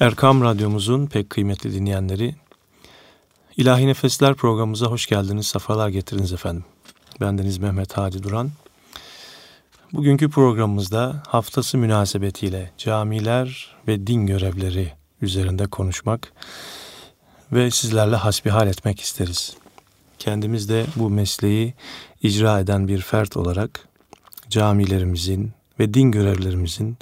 Erkam Radyomuzun pek kıymetli dinleyenleri, İlahi Nefesler programımıza hoş geldiniz, sefalar getirdiniz efendim. Bendeniz Mehmet Hadi Duran. Bugünkü programımızda haftası münasebetiyle camiler ve din görevleri üzerinde konuşmak ve sizlerle hasbihal etmek isteriz. Kendimiz de bu mesleği icra eden bir fert olarak camilerimizin ve din görevlerimizin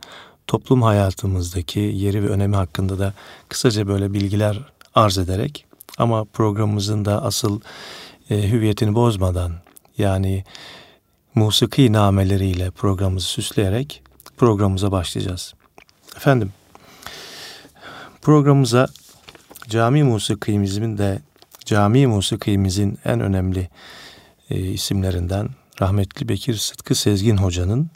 toplum hayatımızdaki yeri ve önemi hakkında da kısaca böyle bilgiler arz ederek ama programımızın da asıl e, hüviyetini bozmadan yani musiki nameleriyle programımızı süsleyerek programımıza başlayacağız. Efendim programımıza cami musikimizin de cami musikimizin en önemli e, isimlerinden rahmetli Bekir Sıtkı Sezgin Hoca'nın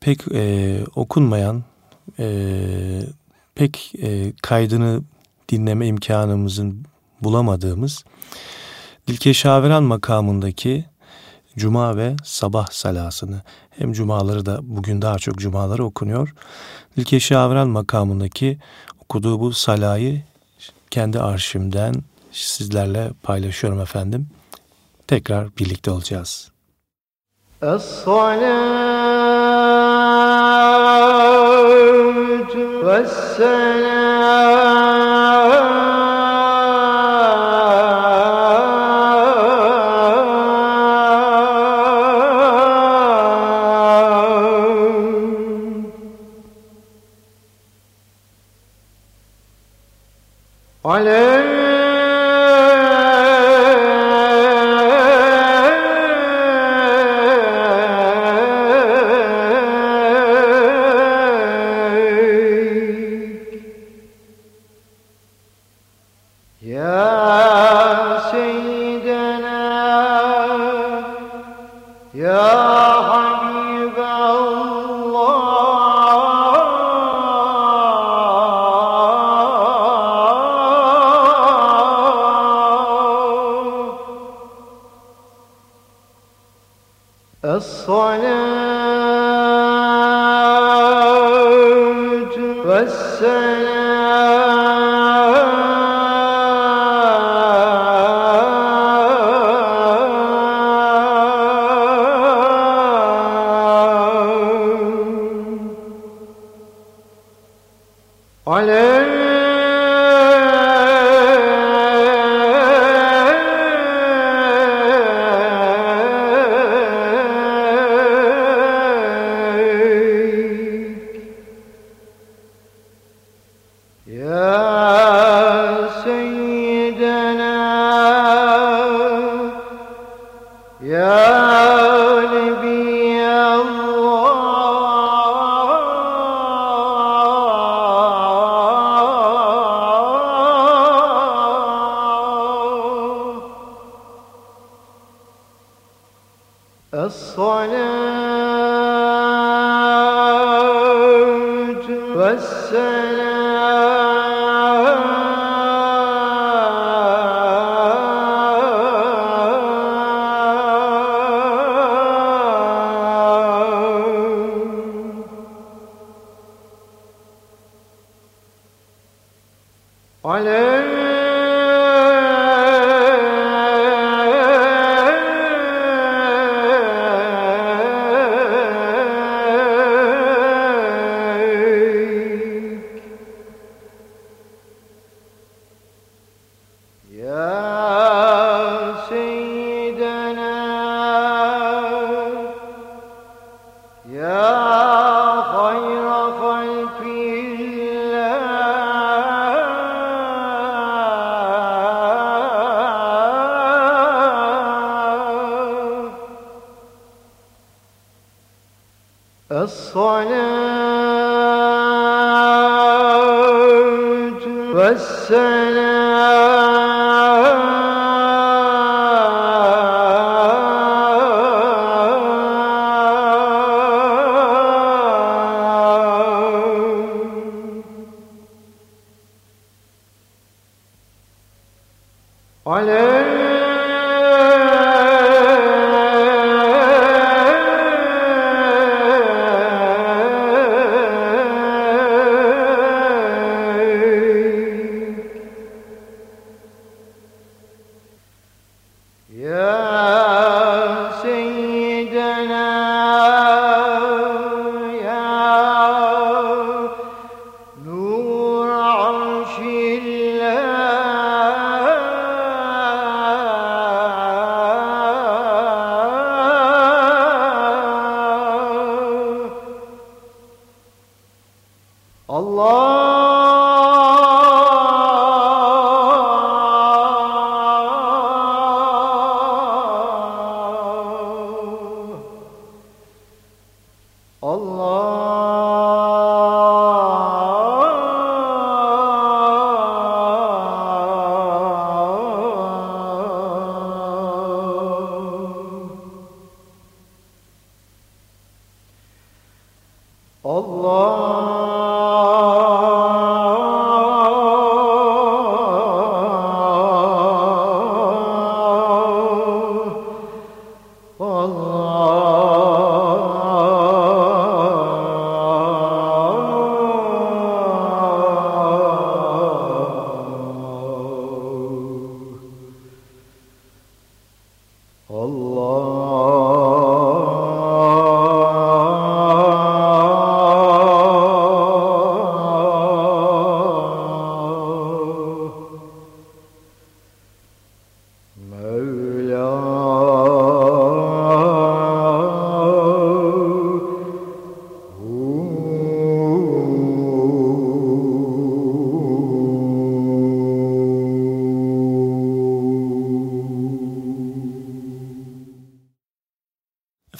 pek e, okunmayan, e, pek e, kaydını dinleme imkanımızın bulamadığımız Dilkeşaviran makamındaki Cuma ve sabah salasını hem cumaları da bugün daha çok cumaları okunuyor. Dilkeşaviran makamındaki okuduğu bu salayı kendi arşivimden sizlerle paylaşıyorum efendim. Tekrar birlikte olacağız. Olha!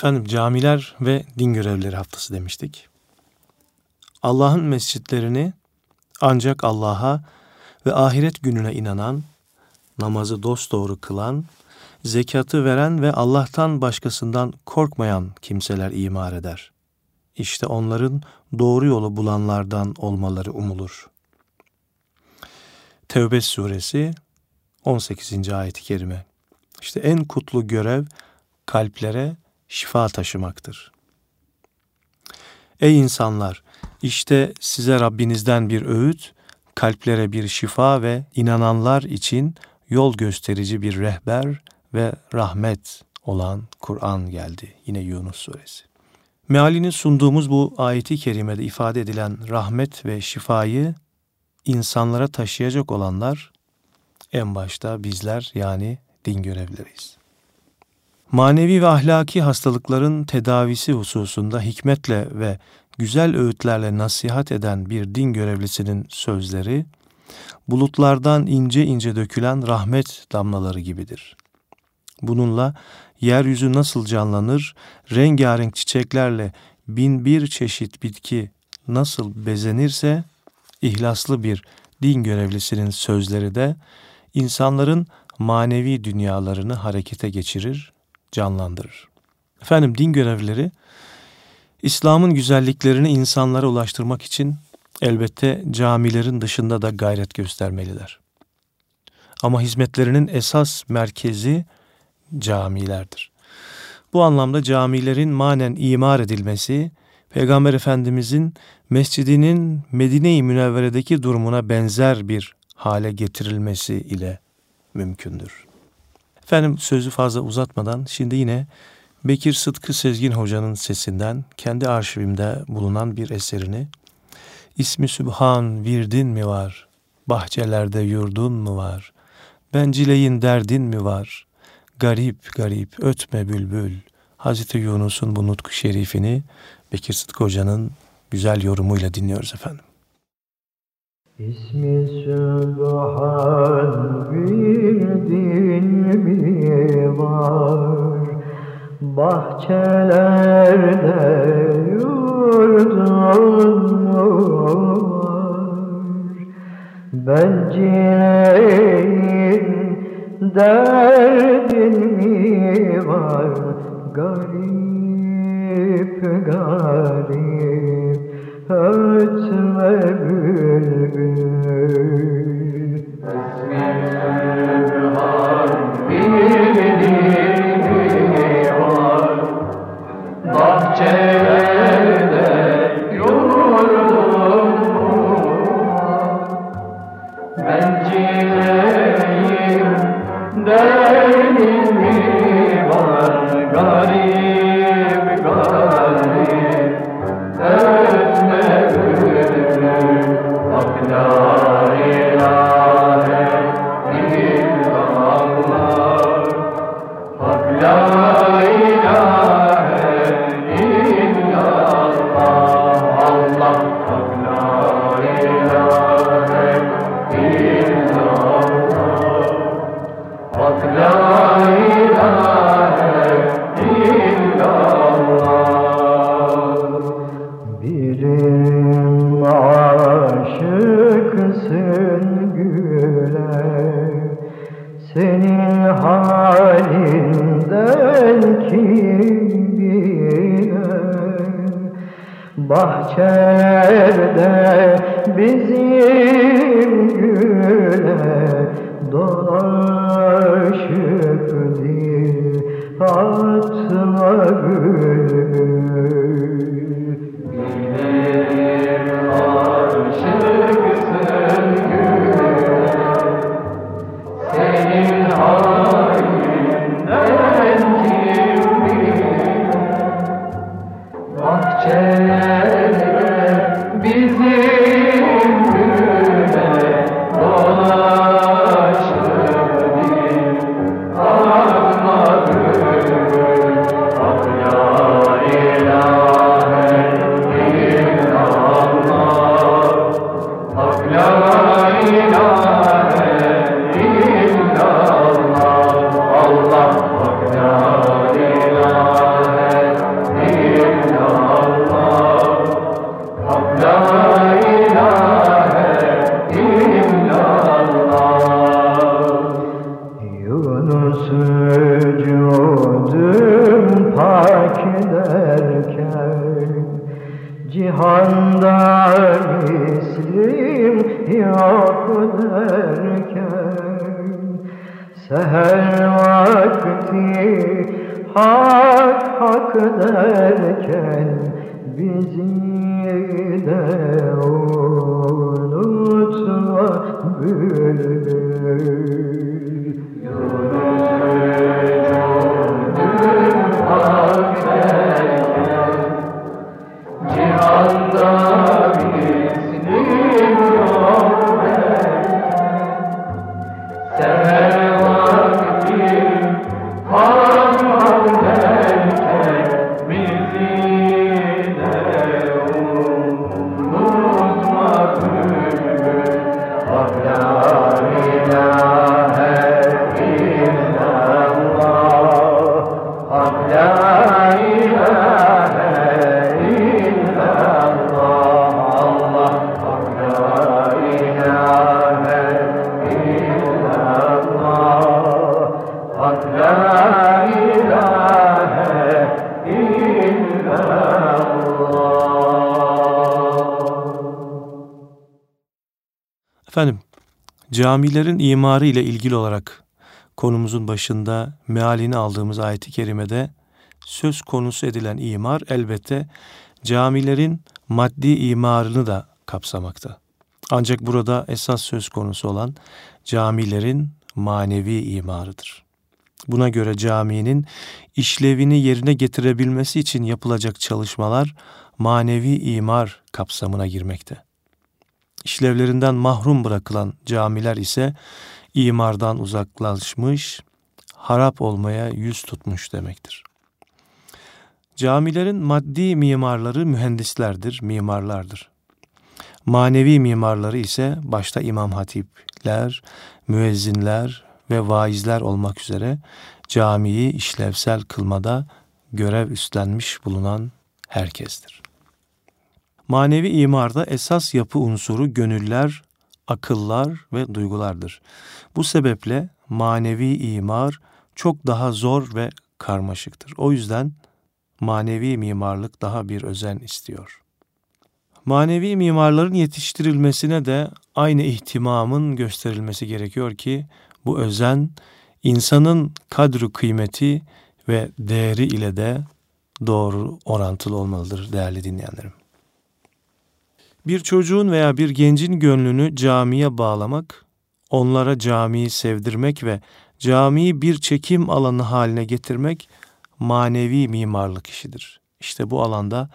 Efendim camiler ve din görevlileri haftası demiştik. Allah'ın mescitlerini ancak Allah'a ve ahiret gününe inanan, namazı dosdoğru kılan, zekatı veren ve Allah'tan başkasından korkmayan kimseler imar eder. İşte onların doğru yolu bulanlardan olmaları umulur. Tevbe suresi 18. ayet-i kerime. İşte en kutlu görev kalplere şifa taşımaktır. Ey insanlar! işte size Rabbinizden bir öğüt, kalplere bir şifa ve inananlar için yol gösterici bir rehber ve rahmet olan Kur'an geldi. Yine Yunus suresi. Mealini sunduğumuz bu ayeti kerimede ifade edilen rahmet ve şifayı insanlara taşıyacak olanlar en başta bizler yani din görevleriyiz. Manevi ve ahlaki hastalıkların tedavisi hususunda hikmetle ve güzel öğütlerle nasihat eden bir din görevlisinin sözleri, bulutlardan ince ince dökülen rahmet damlaları gibidir. Bununla yeryüzü nasıl canlanır, rengarenk çiçeklerle bin bir çeşit bitki nasıl bezenirse, ihlaslı bir din görevlisinin sözleri de insanların manevi dünyalarını harekete geçirir canlandırır. Efendim din görevlileri İslam'ın güzelliklerini insanlara ulaştırmak için elbette camilerin dışında da gayret göstermeliler. Ama hizmetlerinin esas merkezi camilerdir. Bu anlamda camilerin manen imar edilmesi, Peygamber Efendimizin mescidinin Medine-i Münevvere'deki durumuna benzer bir hale getirilmesi ile mümkündür. Efendim sözü fazla uzatmadan şimdi yine Bekir Sıtkı Sezgin Hoca'nın sesinden kendi arşivimde bulunan bir eserini İsmi Sübhan virdin mi var? Bahçelerde yurdun mu var? Bencileyin derdin mi var? Garip garip ötme bülbül. Hazreti Yunus'un bu nutku şerifini Bekir Sıtkı Hoca'nın güzel yorumuyla dinliyoruz efendim. İsmi Sübhan bildin mi var? Bahçelerde yurdun var? Bencileyin derdin mi var? Garip garip ötme bülbül camilerin imarı ile ilgili olarak konumuzun başında mealini aldığımız ayet-i kerimede söz konusu edilen imar elbette camilerin maddi imarını da kapsamakta. Ancak burada esas söz konusu olan camilerin manevi imarıdır. Buna göre caminin işlevini yerine getirebilmesi için yapılacak çalışmalar manevi imar kapsamına girmekte. İşlevlerinden mahrum bırakılan camiler ise imardan uzaklaşmış, harap olmaya yüz tutmuş demektir. Camilerin maddi mimarları mühendislerdir, mimarlardır. Manevi mimarları ise başta imam hatipler, müezzinler ve vaizler olmak üzere camiyi işlevsel kılmada görev üstlenmiş bulunan herkestir. Manevi imarda esas yapı unsuru gönüller, akıllar ve duygulardır. Bu sebeple manevi imar çok daha zor ve karmaşıktır. O yüzden manevi mimarlık daha bir özen istiyor. Manevi mimarların yetiştirilmesine de aynı ihtimamın gösterilmesi gerekiyor ki bu özen insanın kadru kıymeti ve değeri ile de doğru orantılı olmalıdır değerli dinleyenlerim. Bir çocuğun veya bir gencin gönlünü camiye bağlamak, onlara camiyi sevdirmek ve camiyi bir çekim alanı haline getirmek manevi mimarlık işidir. İşte bu alanda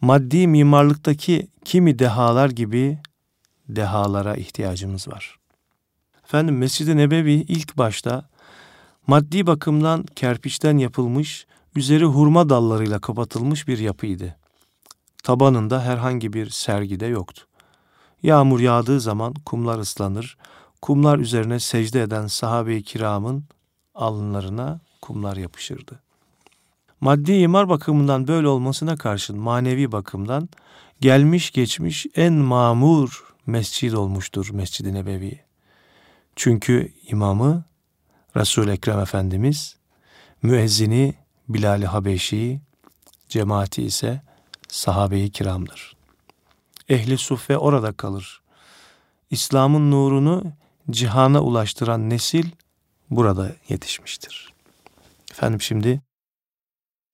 maddi mimarlıktaki kimi dehalar gibi dehalara ihtiyacımız var. Efendim Mescid-i Nebevi ilk başta maddi bakımdan kerpiçten yapılmış, üzeri hurma dallarıyla kapatılmış bir yapıydı. Tabanında herhangi bir sergi de yoktu. Yağmur yağdığı zaman kumlar ıslanır, kumlar üzerine secde eden sahabe-i kiramın alınlarına kumlar yapışırdı. Maddi imar bakımından böyle olmasına karşın manevi bakımdan gelmiş geçmiş en mamur mescid olmuştur Mescid-i Nebevi. Çünkü imamı Resul-i Ekrem Efendimiz, müezzini Bilal-i Habeşi, cemaati ise sahabe-i kiramdır. Ehli suffe orada kalır. İslam'ın nurunu cihana ulaştıran nesil burada yetişmiştir. Efendim şimdi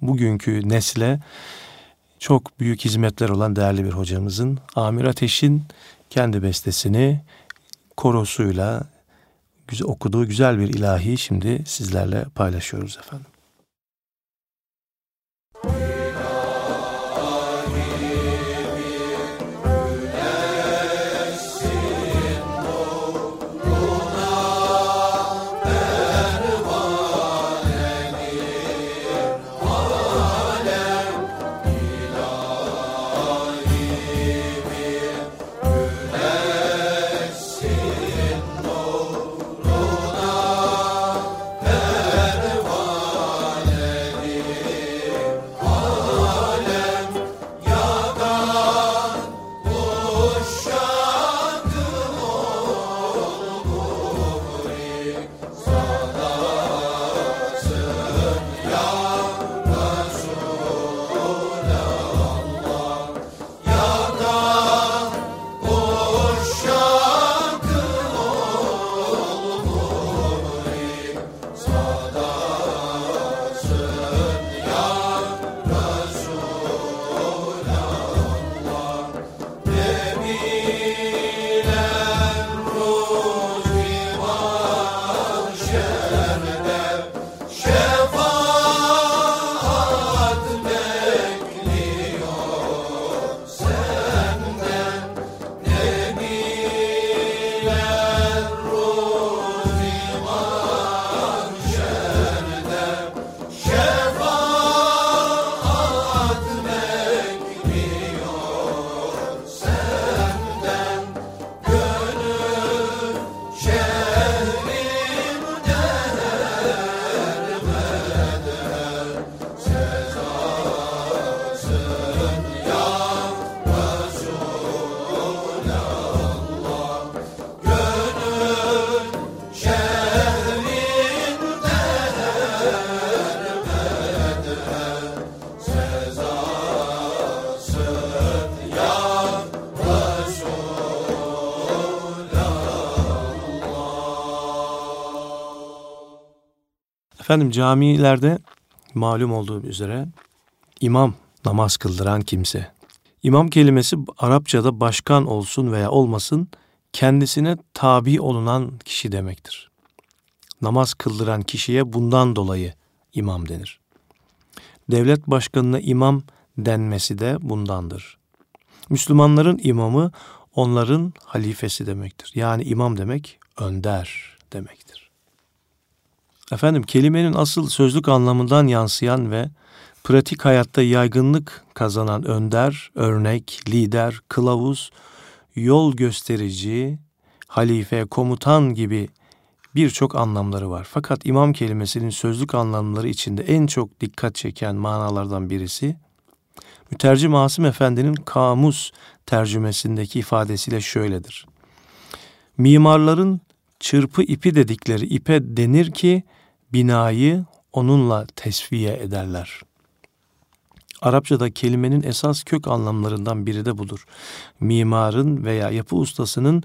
bugünkü nesle çok büyük hizmetler olan değerli bir hocamızın Amir Ateş'in kendi bestesini korosuyla okuduğu güzel bir ilahi şimdi sizlerle paylaşıyoruz efendim. Efendim camilerde malum olduğu üzere imam namaz kıldıran kimse. İmam kelimesi Arapçada başkan olsun veya olmasın kendisine tabi olunan kişi demektir. Namaz kıldıran kişiye bundan dolayı imam denir. Devlet başkanına imam denmesi de bundandır. Müslümanların imamı onların halifesi demektir. Yani imam demek önder demektir. Efendim kelimenin asıl sözlük anlamından yansıyan ve pratik hayatta yaygınlık kazanan önder, örnek, lider, kılavuz, yol gösterici, halife, komutan gibi birçok anlamları var. Fakat imam kelimesinin sözlük anlamları içinde en çok dikkat çeken manalardan birisi Mütercim Asım Efendi'nin kamus tercümesindeki ifadesiyle şöyledir. Mimarların çırpı ipi dedikleri ipe denir ki binayı onunla tesviye ederler. Arapçada kelimenin esas kök anlamlarından biri de budur. Mimarın veya yapı ustasının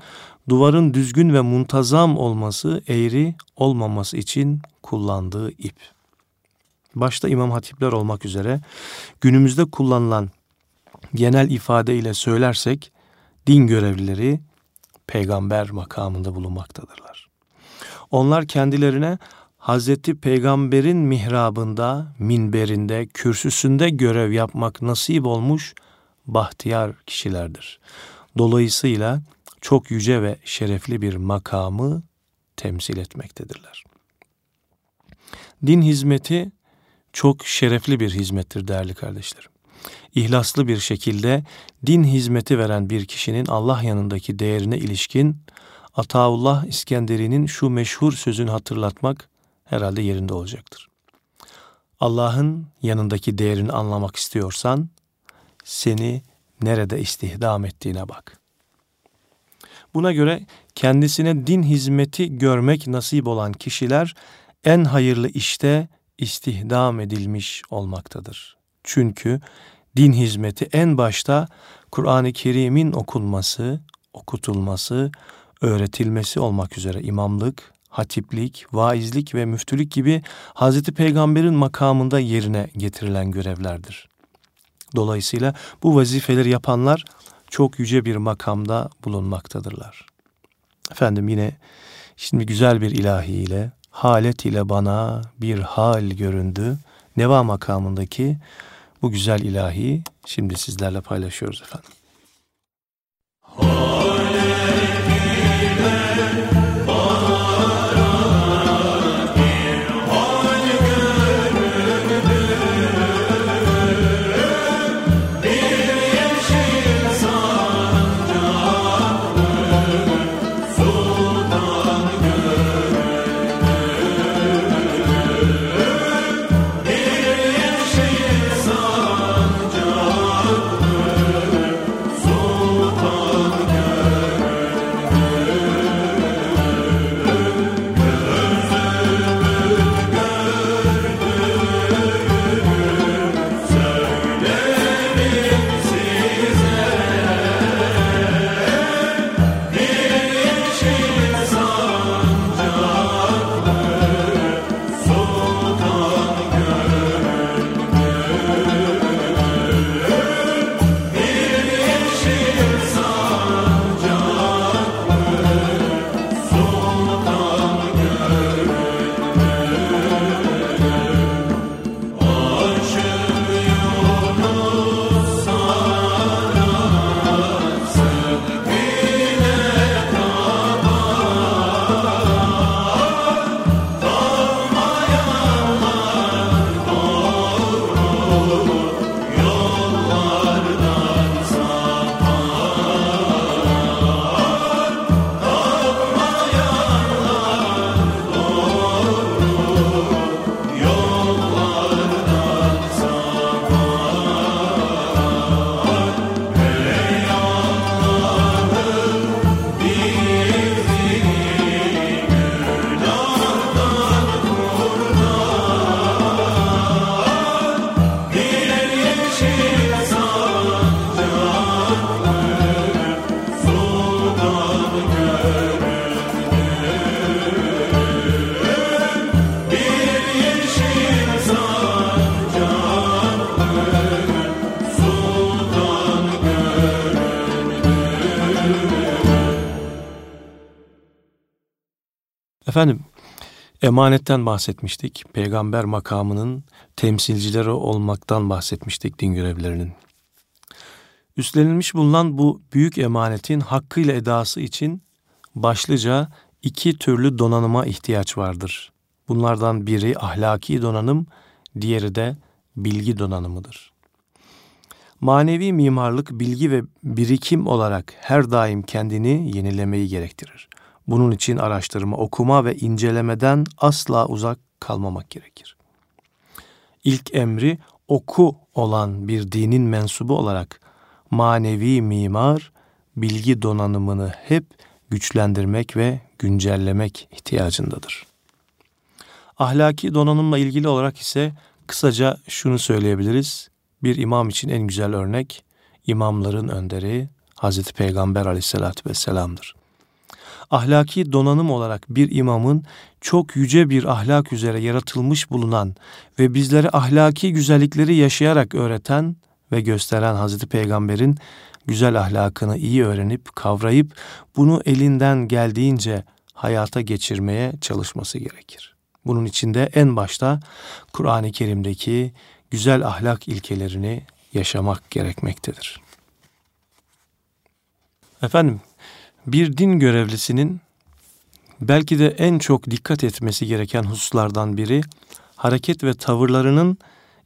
duvarın düzgün ve muntazam olması, eğri olmaması için kullandığı ip. Başta imam hatipler olmak üzere günümüzde kullanılan genel ifade ile söylersek din görevlileri peygamber makamında bulunmaktadırlar. Onlar kendilerine Hazreti Peygamber'in mihrabında, minberinde, kürsüsünde görev yapmak nasip olmuş bahtiyar kişilerdir. Dolayısıyla çok yüce ve şerefli bir makamı temsil etmektedirler. Din hizmeti çok şerefli bir hizmettir değerli kardeşlerim. İhlaslı bir şekilde din hizmeti veren bir kişinin Allah yanındaki değerine ilişkin Ataullah İskenderi'nin şu meşhur sözünü hatırlatmak herhalde yerinde olacaktır. Allah'ın yanındaki değerini anlamak istiyorsan seni nerede istihdam ettiğine bak. Buna göre kendisine din hizmeti görmek nasip olan kişiler en hayırlı işte istihdam edilmiş olmaktadır. Çünkü din hizmeti en başta Kur'an-ı Kerim'in okunması, okutulması, öğretilmesi olmak üzere imamlık, hatiplik, vaizlik ve müftülük gibi Hazreti Peygamber'in makamında yerine getirilen görevlerdir. Dolayısıyla bu vazifeleri yapanlar çok yüce bir makamda bulunmaktadırlar. Efendim yine şimdi güzel bir ilahiyle, halet ile bana bir hal göründü. Neva makamındaki bu güzel ilahi şimdi sizlerle paylaşıyoruz efendim. Efendim emanetten bahsetmiştik. Peygamber makamının temsilcileri olmaktan bahsetmiştik din görevlerinin. Üstlenilmiş bulunan bu büyük emanetin hakkıyla edası için başlıca iki türlü donanıma ihtiyaç vardır. Bunlardan biri ahlaki donanım, diğeri de bilgi donanımıdır. Manevi mimarlık bilgi ve birikim olarak her daim kendini yenilemeyi gerektirir. Bunun için araştırma, okuma ve incelemeden asla uzak kalmamak gerekir. İlk emri oku olan bir dinin mensubu olarak manevi mimar bilgi donanımını hep güçlendirmek ve güncellemek ihtiyacındadır. Ahlaki donanımla ilgili olarak ise kısaca şunu söyleyebiliriz. Bir imam için en güzel örnek imamların önderi Hazreti Peygamber aleyhissalatü vesselam'dır ahlaki donanım olarak bir imamın çok yüce bir ahlak üzere yaratılmış bulunan ve bizlere ahlaki güzellikleri yaşayarak öğreten ve gösteren Hazreti Peygamber'in güzel ahlakını iyi öğrenip kavrayıp bunu elinden geldiğince hayata geçirmeye çalışması gerekir. Bunun içinde en başta Kur'an-ı Kerim'deki güzel ahlak ilkelerini yaşamak gerekmektedir. Efendim bir din görevlisinin belki de en çok dikkat etmesi gereken hususlardan biri hareket ve tavırlarının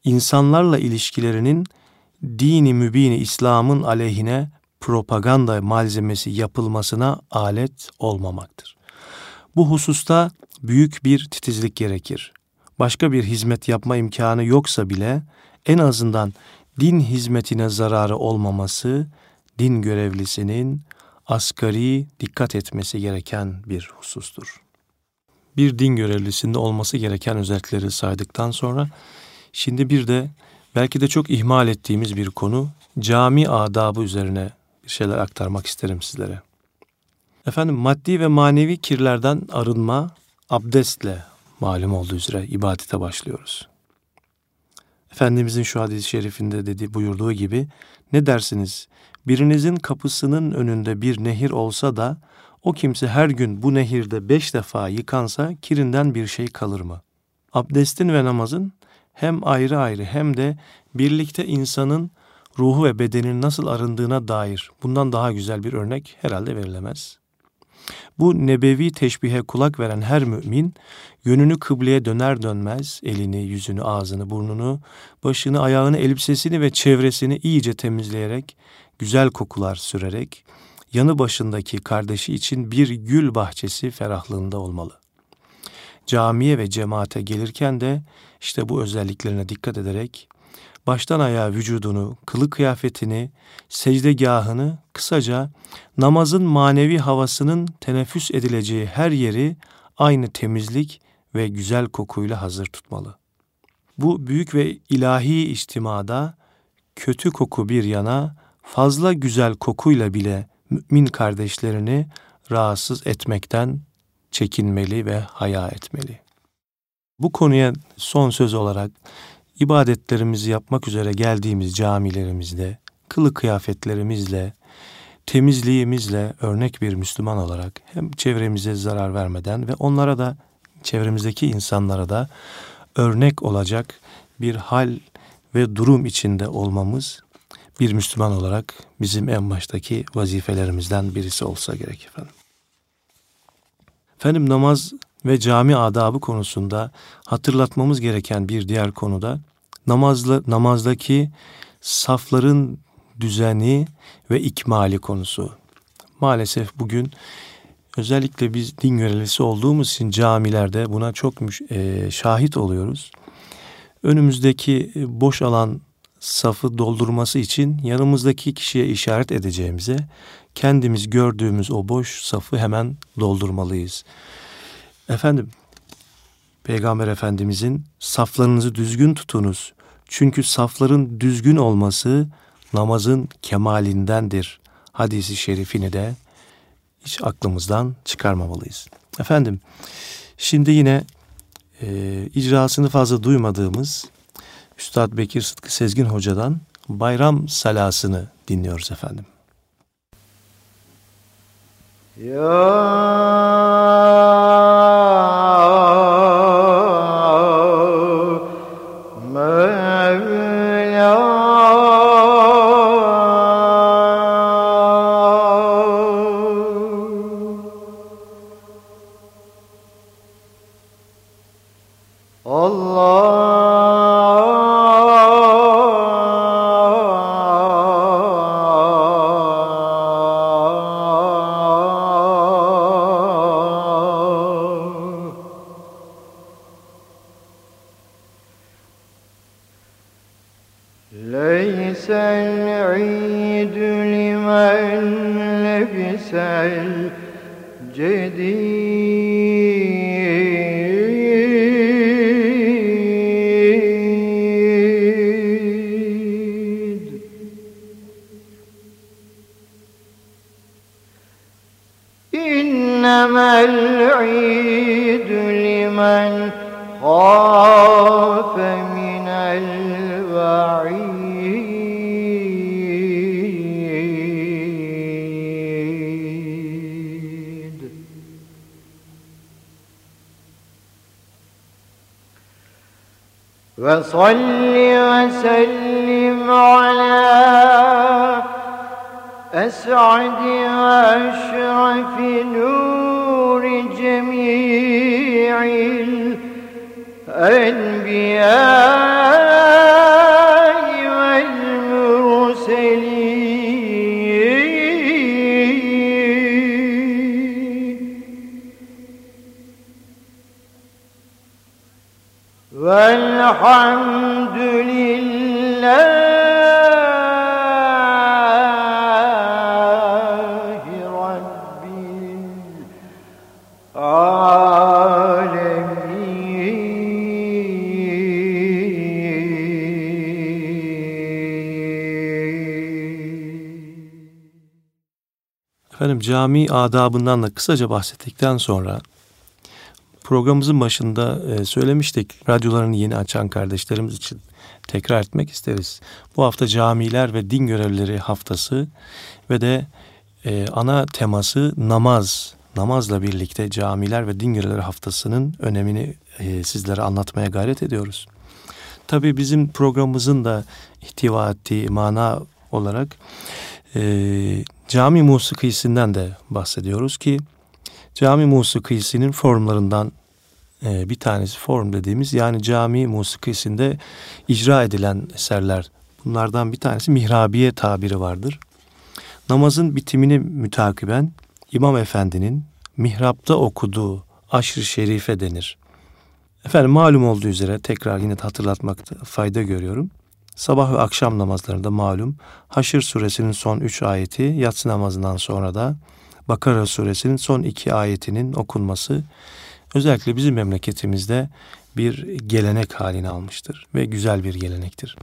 insanlarla ilişkilerinin dini mübini İslam'ın aleyhine propaganda malzemesi yapılmasına alet olmamaktır. Bu hususta büyük bir titizlik gerekir. Başka bir hizmet yapma imkanı yoksa bile en azından din hizmetine zararı olmaması din görevlisinin asgari dikkat etmesi gereken bir husustur. Bir din görevlisinde olması gereken özellikleri saydıktan sonra şimdi bir de belki de çok ihmal ettiğimiz bir konu cami adabı üzerine bir şeyler aktarmak isterim sizlere. Efendim maddi ve manevi kirlerden arınma abdestle malum olduğu üzere ibadete başlıyoruz. Efendimizin şu hadis-i şerifinde dedi buyurduğu gibi ne dersiniz birinizin kapısının önünde bir nehir olsa da o kimse her gün bu nehirde beş defa yıkansa kirinden bir şey kalır mı? Abdestin ve namazın hem ayrı ayrı hem de birlikte insanın ruhu ve bedeninin nasıl arındığına dair bundan daha güzel bir örnek herhalde verilemez. Bu nebevi teşbihe kulak veren her mümin yönünü kıbleye döner dönmez elini, yüzünü, ağzını, burnunu, başını, ayağını, elbisesini ve çevresini iyice temizleyerek, güzel kokular sürerek yanı başındaki kardeşi için bir gül bahçesi ferahlığında olmalı. Camiye ve cemaate gelirken de işte bu özelliklerine dikkat ederek baştan ayağa vücudunu, kılık kıyafetini, secdegahını, kısaca namazın manevi havasının teneffüs edileceği her yeri aynı temizlik ve güzel kokuyla hazır tutmalı. Bu büyük ve ilahi içtimada kötü koku bir yana fazla güzel kokuyla bile mümin kardeşlerini rahatsız etmekten çekinmeli ve haya etmeli. Bu konuya son söz olarak ibadetlerimizi yapmak üzere geldiğimiz camilerimizde, kılık kıyafetlerimizle, temizliğimizle örnek bir Müslüman olarak hem çevremize zarar vermeden ve onlara da çevremizdeki insanlara da örnek olacak bir hal ve durum içinde olmamız bir Müslüman olarak bizim en baştaki vazifelerimizden birisi olsa gerek efendim. Efendim namaz ve cami adabı konusunda hatırlatmamız gereken bir diğer konuda namazla, namazdaki safların düzeni ve ikmali konusu. Maalesef bugün özellikle biz din görevlisi olduğumuz için camilerde buna çok e, şahit oluyoruz. Önümüzdeki e, boş alan safı doldurması için yanımızdaki kişiye işaret edeceğimize kendimiz gördüğümüz o boş safı hemen doldurmalıyız. Efendim Peygamber Efendimizin saflarınızı düzgün tutunuz. Çünkü safların düzgün olması namazın kemalindendir. Hadisi şerifini de hiç aklımızdan çıkarmamalıyız. Efendim şimdi yine e, icrasını fazla duymadığımız Üstad Bekir Sıtkı Sezgin Hoca'dan bayram salasını dinliyoruz efendim. Ya صل وسلم. Efendim cami adabından da kısaca bahsettikten sonra programımızın başında e, söylemiştik. Radyolarını yeni açan kardeşlerimiz için tekrar etmek isteriz. Bu hafta camiler ve din görevlileri haftası ve de e, ana teması namaz. Namazla birlikte camiler ve din görevlileri haftasının önemini e, sizlere anlatmaya gayret ediyoruz. Tabii bizim programımızın da ihtiva ettiği mana olarak e, cami musikisinden de bahsediyoruz ki cami musikisinin formlarından e, bir tanesi form dediğimiz yani cami musikisinde icra edilen eserler. Bunlardan bir tanesi mihrabiye tabiri vardır. Namazın bitimini mütakiben İmam Efendi'nin mihrapta okuduğu aşr-ı şerife denir. Efendim malum olduğu üzere tekrar yine hatırlatmakta fayda görüyorum. Sabah ve akşam namazlarında malum Haşr suresinin son üç ayeti yatsı namazından sonra da Bakara suresinin son iki ayetinin okunması özellikle bizim memleketimizde bir gelenek halini almıştır ve güzel bir gelenektir.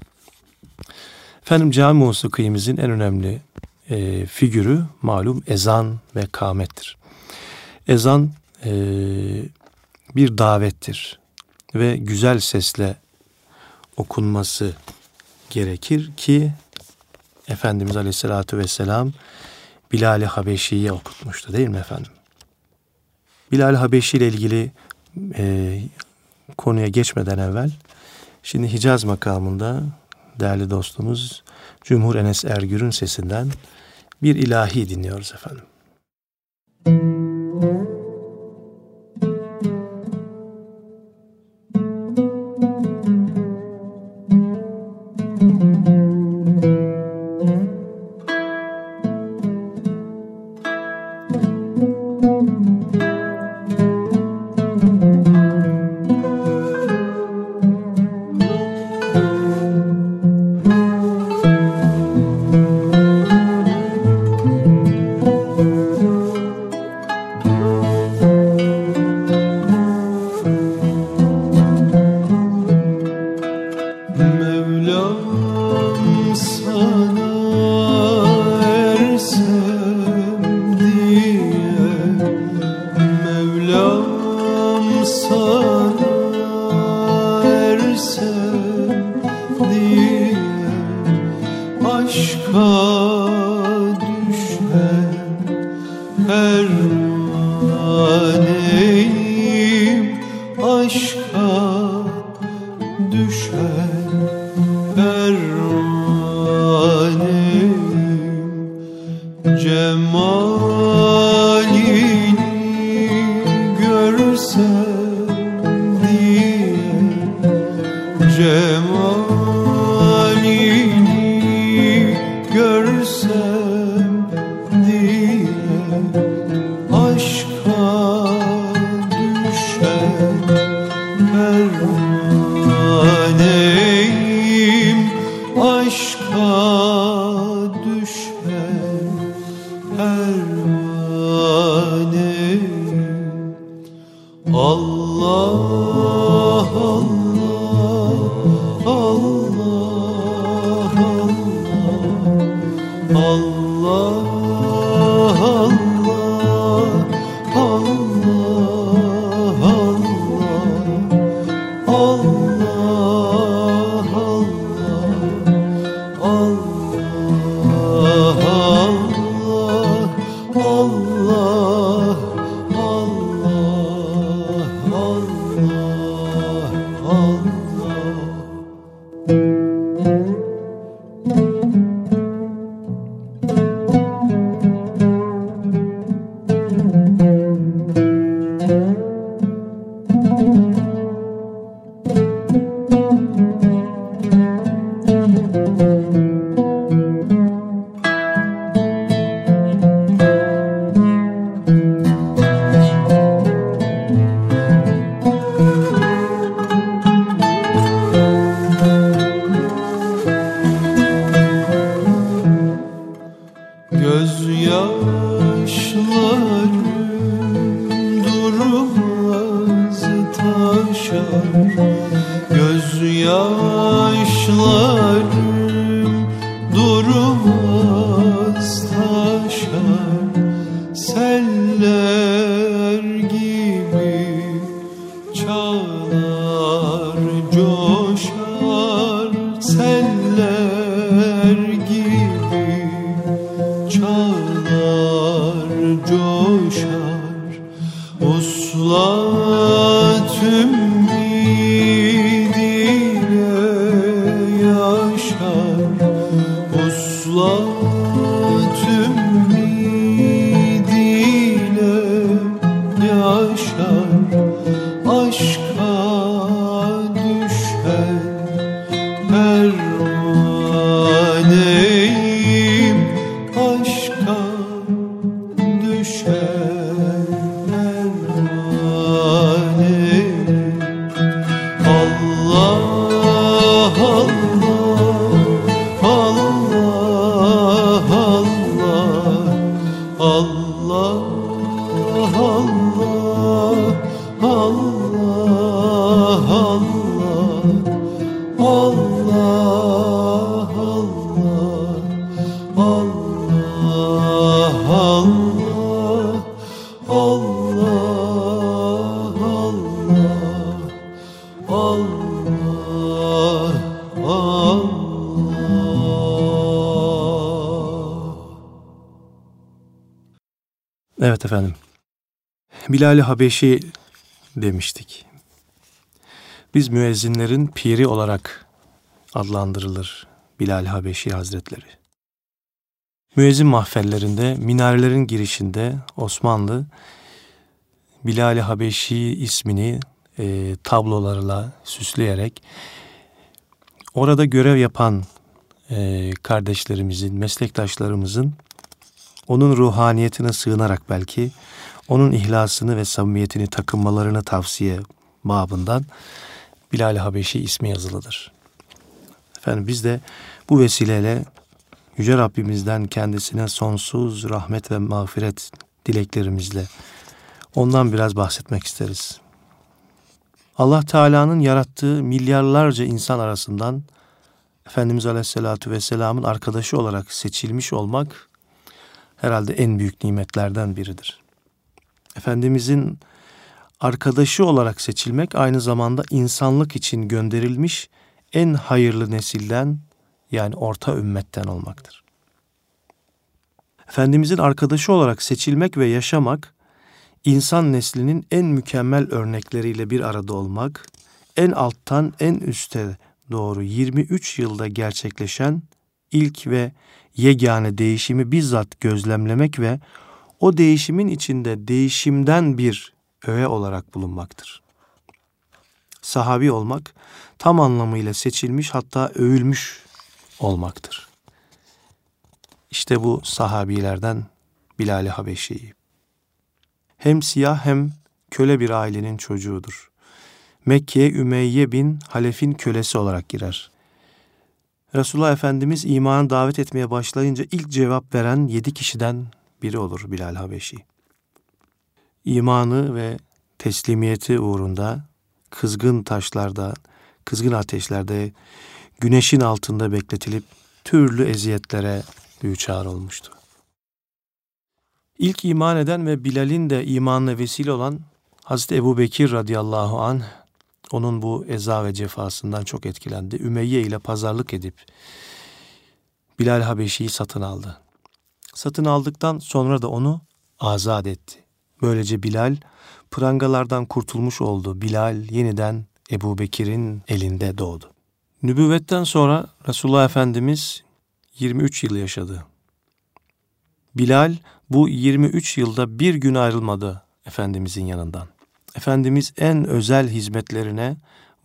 Efendim cami musikimizin en önemli e, figürü malum ezan ve kamettir. Ezan e, bir davettir ve güzel sesle okunması gerekir ki Efendimiz Aleyhisselatü Vesselam Bilal-i Habeşi'ye okutmuştu değil mi efendim? Bilal-i Habeşi ile ilgili e, konuya geçmeden evvel şimdi Hicaz makamında değerli dostumuz Cumhur Enes Ergür'ün sesinden bir ilahi dinliyoruz efendim. Evet efendim. Bilal-i Habeşi demiştik. Biz müezzinlerin piri olarak adlandırılır Bilal Habeşi Hazretleri. Müezzin mahfellerinde, minarelerin girişinde Osmanlı Bilal Habeşi ismini e, tablolarla süsleyerek orada görev yapan e, kardeşlerimizin, meslektaşlarımızın onun ruhaniyetine sığınarak belki onun ihlasını ve samimiyetini takınmalarını tavsiye babından Bilal Habeşi ismi yazılıdır. Efendim biz de bu vesileyle Yüce Rabbimizden kendisine sonsuz rahmet ve mağfiret dileklerimizle ondan biraz bahsetmek isteriz. Allah Teala'nın yarattığı milyarlarca insan arasından Efendimiz Aleyhisselatü Vesselam'ın arkadaşı olarak seçilmiş olmak herhalde en büyük nimetlerden biridir. Efendimizin arkadaşı olarak seçilmek aynı zamanda insanlık için gönderilmiş en hayırlı nesilden yani orta ümmetten olmaktır. Efendimizin arkadaşı olarak seçilmek ve yaşamak insan neslinin en mükemmel örnekleriyle bir arada olmak, en alttan en üste doğru 23 yılda gerçekleşen ilk ve yegane değişimi bizzat gözlemlemek ve o değişimin içinde değişimden bir öğe olarak bulunmaktır. Sahabi olmak tam anlamıyla seçilmiş hatta övülmüş olmaktır. İşte bu sahabilerden Bilal-i Habeşi. Hem siyah hem köle bir ailenin çocuğudur. Mekke'ye Ümeyye bin Halef'in kölesi olarak girer. Resulullah Efendimiz imanı davet etmeye başlayınca ilk cevap veren yedi kişiden biri olur Bilal Habeşi. İmanı ve teslimiyeti uğrunda kızgın taşlarda, kızgın ateşlerde, güneşin altında bekletilip türlü eziyetlere düçar olmuştu. İlk iman eden ve Bilal'in de imanına vesile olan Hazreti Ebu Bekir radıyallahu anh onun bu eza ve cefasından çok etkilendi. Ümeyye ile pazarlık edip Bilal Habeşi'yi satın aldı. Satın aldıktan sonra da onu azat etti. Böylece Bilal prangalardan kurtulmuş oldu. Bilal yeniden Ebu Bekir'in elinde doğdu. Nübüvvetten sonra Resulullah Efendimiz 23 yıl yaşadı. Bilal bu 23 yılda bir gün ayrılmadı Efendimizin yanından. Efendimiz en özel hizmetlerine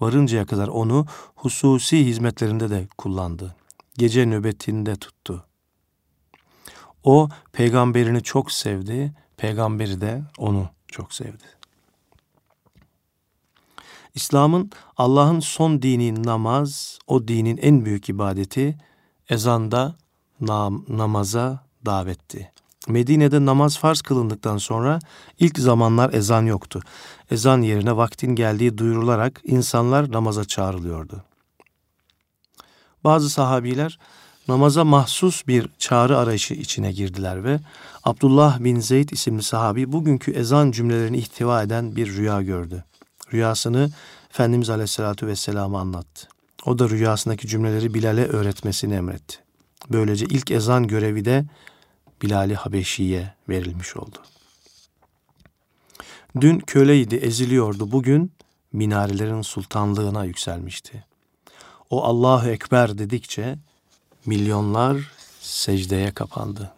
varıncaya kadar onu hususi hizmetlerinde de kullandı. Gece nöbetinde tuttu. O peygamberini çok sevdi, peygamberi de onu çok sevdi. İslam'ın Allah'ın son dini namaz, o dinin en büyük ibadeti ezanda nam, namaza davetti. Medine'de namaz farz kılındıktan sonra ilk zamanlar ezan yoktu. Ezan yerine vaktin geldiği duyurularak insanlar namaza çağrılıyordu. Bazı sahabiler namaza mahsus bir çağrı arayışı içine girdiler ve Abdullah bin Zeyd isimli sahabi bugünkü ezan cümlelerini ihtiva eden bir rüya gördü. Rüyasını Efendimiz Aleyhisselatü Vesselam'a anlattı. O da rüyasındaki cümleleri Bilal'e öğretmesini emretti. Böylece ilk ezan görevi de Bilal-i Habeşi'ye verilmiş oldu. Dün köleydi, eziliyordu. Bugün minarelerin sultanlığına yükselmişti. O Allahu Ekber dedikçe milyonlar secdeye kapandı.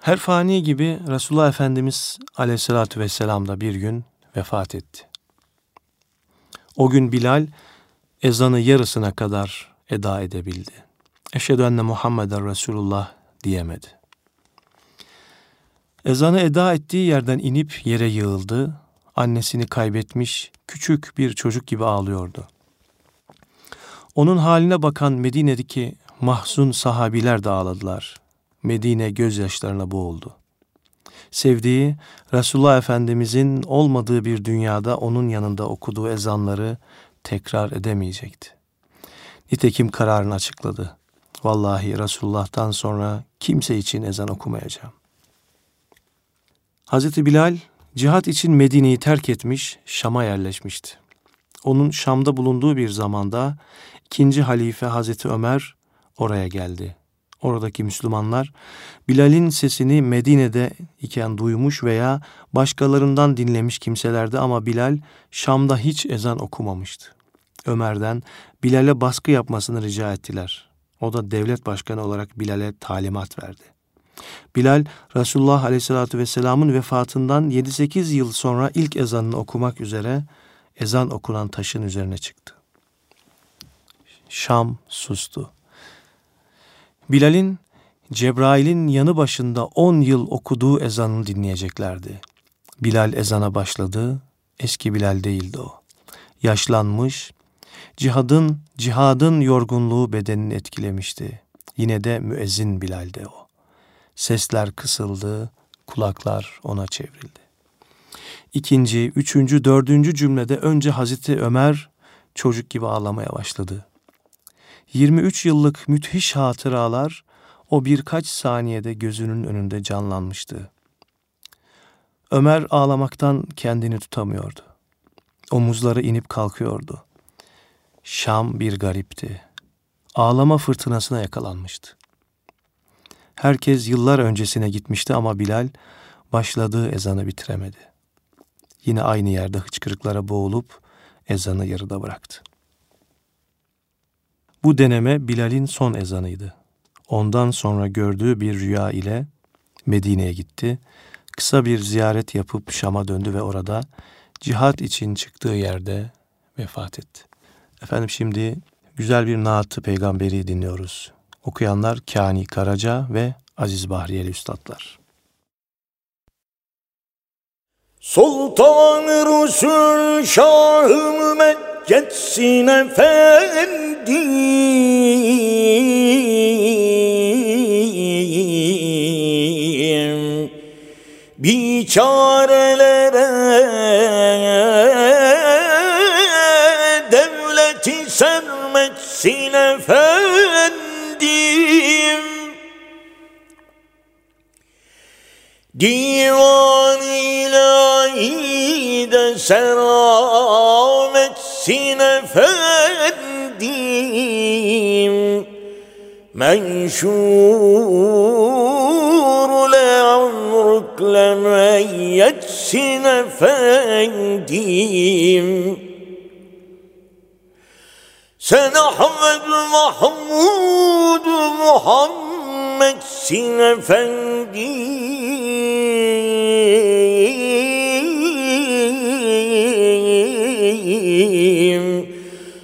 Her fani gibi Resulullah Efendimiz aleyhissalatü vesselam da bir gün vefat etti. O gün Bilal ezanı yarısına kadar eda edebildi. Eşhedü enne Muhammeden Resulullah diyemedi. Ezanı eda ettiği yerden inip yere yığıldı. Annesini kaybetmiş küçük bir çocuk gibi ağlıyordu. Onun haline bakan Medine'deki mahzun sahabiler de ağladılar. Medine gözyaşlarına boğuldu. Sevdiği Resulullah Efendimizin olmadığı bir dünyada onun yanında okuduğu ezanları tekrar edemeyecekti. Nitekim kararını açıkladı. Vallahi Resulullah'tan sonra kimse için ezan okumayacağım. Hazreti Bilal cihat için Medine'yi terk etmiş, Şam'a yerleşmişti. Onun Şam'da bulunduğu bir zamanda ikinci halife Hazreti Ömer oraya geldi. Oradaki Müslümanlar Bilal'in sesini Medine'de iken duymuş veya başkalarından dinlemiş kimselerdi ama Bilal Şam'da hiç ezan okumamıştı. Ömer'den Bilal'e baskı yapmasını rica ettiler. O da devlet başkanı olarak Bilal'e talimat verdi. Bilal, Resulullah Aleyhisselatü Vesselam'ın vefatından 7-8 yıl sonra ilk ezanını okumak üzere ezan okunan taşın üzerine çıktı. Şam sustu. Bilal'in Cebrail'in yanı başında 10 yıl okuduğu ezanını dinleyeceklerdi. Bilal ezana başladı. Eski Bilal değildi o. Yaşlanmış, cihadın, cihadın yorgunluğu bedenini etkilemişti. Yine de müezzin Bilal'de o. Sesler kısıldı, kulaklar ona çevrildi. İkinci, üçüncü, dördüncü cümlede önce Hazreti Ömer çocuk gibi ağlamaya başladı. 23 yıllık müthiş hatıralar o birkaç saniyede gözünün önünde canlanmıştı. Ömer ağlamaktan kendini tutamıyordu. Omuzları inip kalkıyordu. Şam bir garipti. Ağlama fırtınasına yakalanmıştı. Herkes yıllar öncesine gitmişti ama Bilal başladığı ezanı bitiremedi. Yine aynı yerde hıçkırıklara boğulup ezanı yarıda bıraktı. Bu deneme Bilal'in son ezanıydı. Ondan sonra gördüğü bir rüya ile Medine'ye gitti. Kısa bir ziyaret yapıp Şam'a döndü ve orada cihat için çıktığı yerde vefat etti. Efendim şimdi güzel bir naatı peygamberi dinliyoruz. Okuyanlar Kani Karaca ve Aziz Bahriyeli Üstadlar. Sultan Resul Şahım Meccetsin Efendim Biçarelere نفسنا فانديم. ديوان إلهي دسرى محسن فانديم. منشور لعمرك لمن يجسن فانديم. Sen Ahmet Mahmud Muhammedsin efendim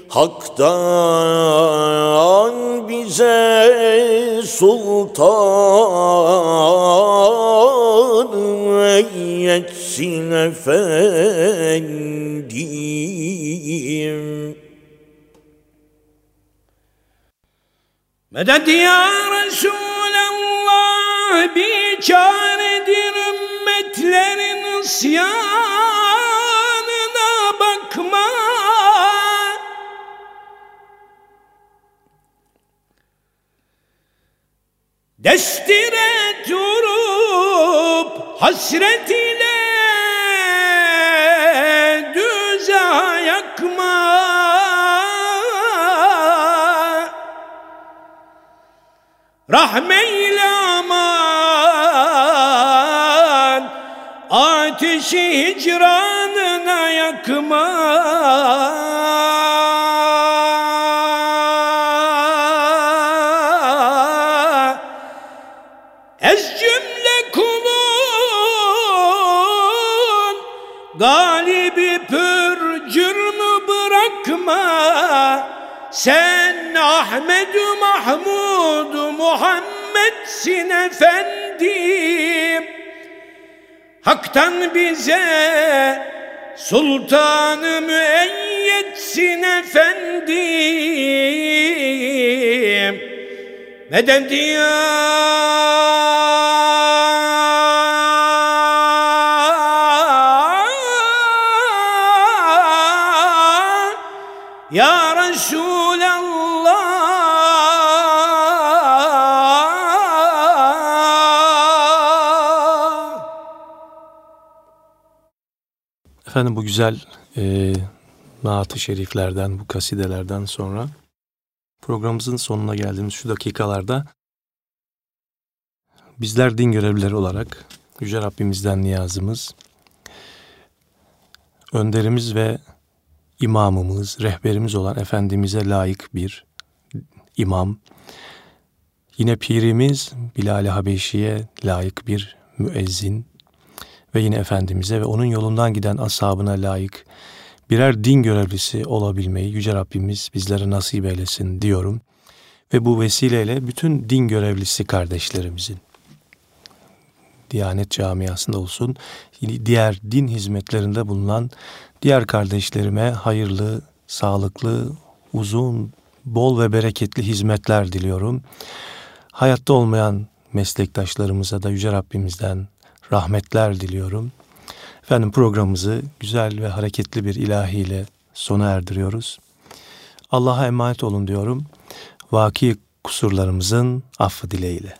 Hak'tan bize sultan yetsin efendim. Medet ya Resulallah bir çaredir ümmetlerin isyanına bakma. Destire durup hasret ile düze yakma. Rahmeyle aman Ateşi hicranına yakma. Ez cümle kulun Galibi pür cürmü bırakma. Sen Ahmet-ü Mahmud Muhammed'sin efendim Hak'tan bize Sultan-ı müeyyetsin efendim Medet ya? Ya Resulallah Efendim bu güzel e, naat-ı şeriflerden, bu kasidelerden sonra programımızın sonuna geldiğimiz şu dakikalarda bizler din görevlileri olarak Yüce Rabbimizden niyazımız, önderimiz ve imamımız, rehberimiz olan Efendimiz'e layık bir imam, yine pirimiz Bilal-i Habeşi'ye layık bir müezzin ve yine Efendimiz'e ve onun yolundan giden ashabına layık birer din görevlisi olabilmeyi Yüce Rabbimiz bizlere nasip eylesin diyorum. Ve bu vesileyle bütün din görevlisi kardeşlerimizin, Diyanet camiasında olsun, diğer din hizmetlerinde bulunan diğer kardeşlerime hayırlı, sağlıklı, uzun, bol ve bereketli hizmetler diliyorum. Hayatta olmayan meslektaşlarımıza da Yüce Rabbimizden rahmetler diliyorum. Efendim programımızı güzel ve hareketli bir ilahiyle sona erdiriyoruz. Allah'a emanet olun diyorum. Vaki kusurlarımızın affı dileğiyle.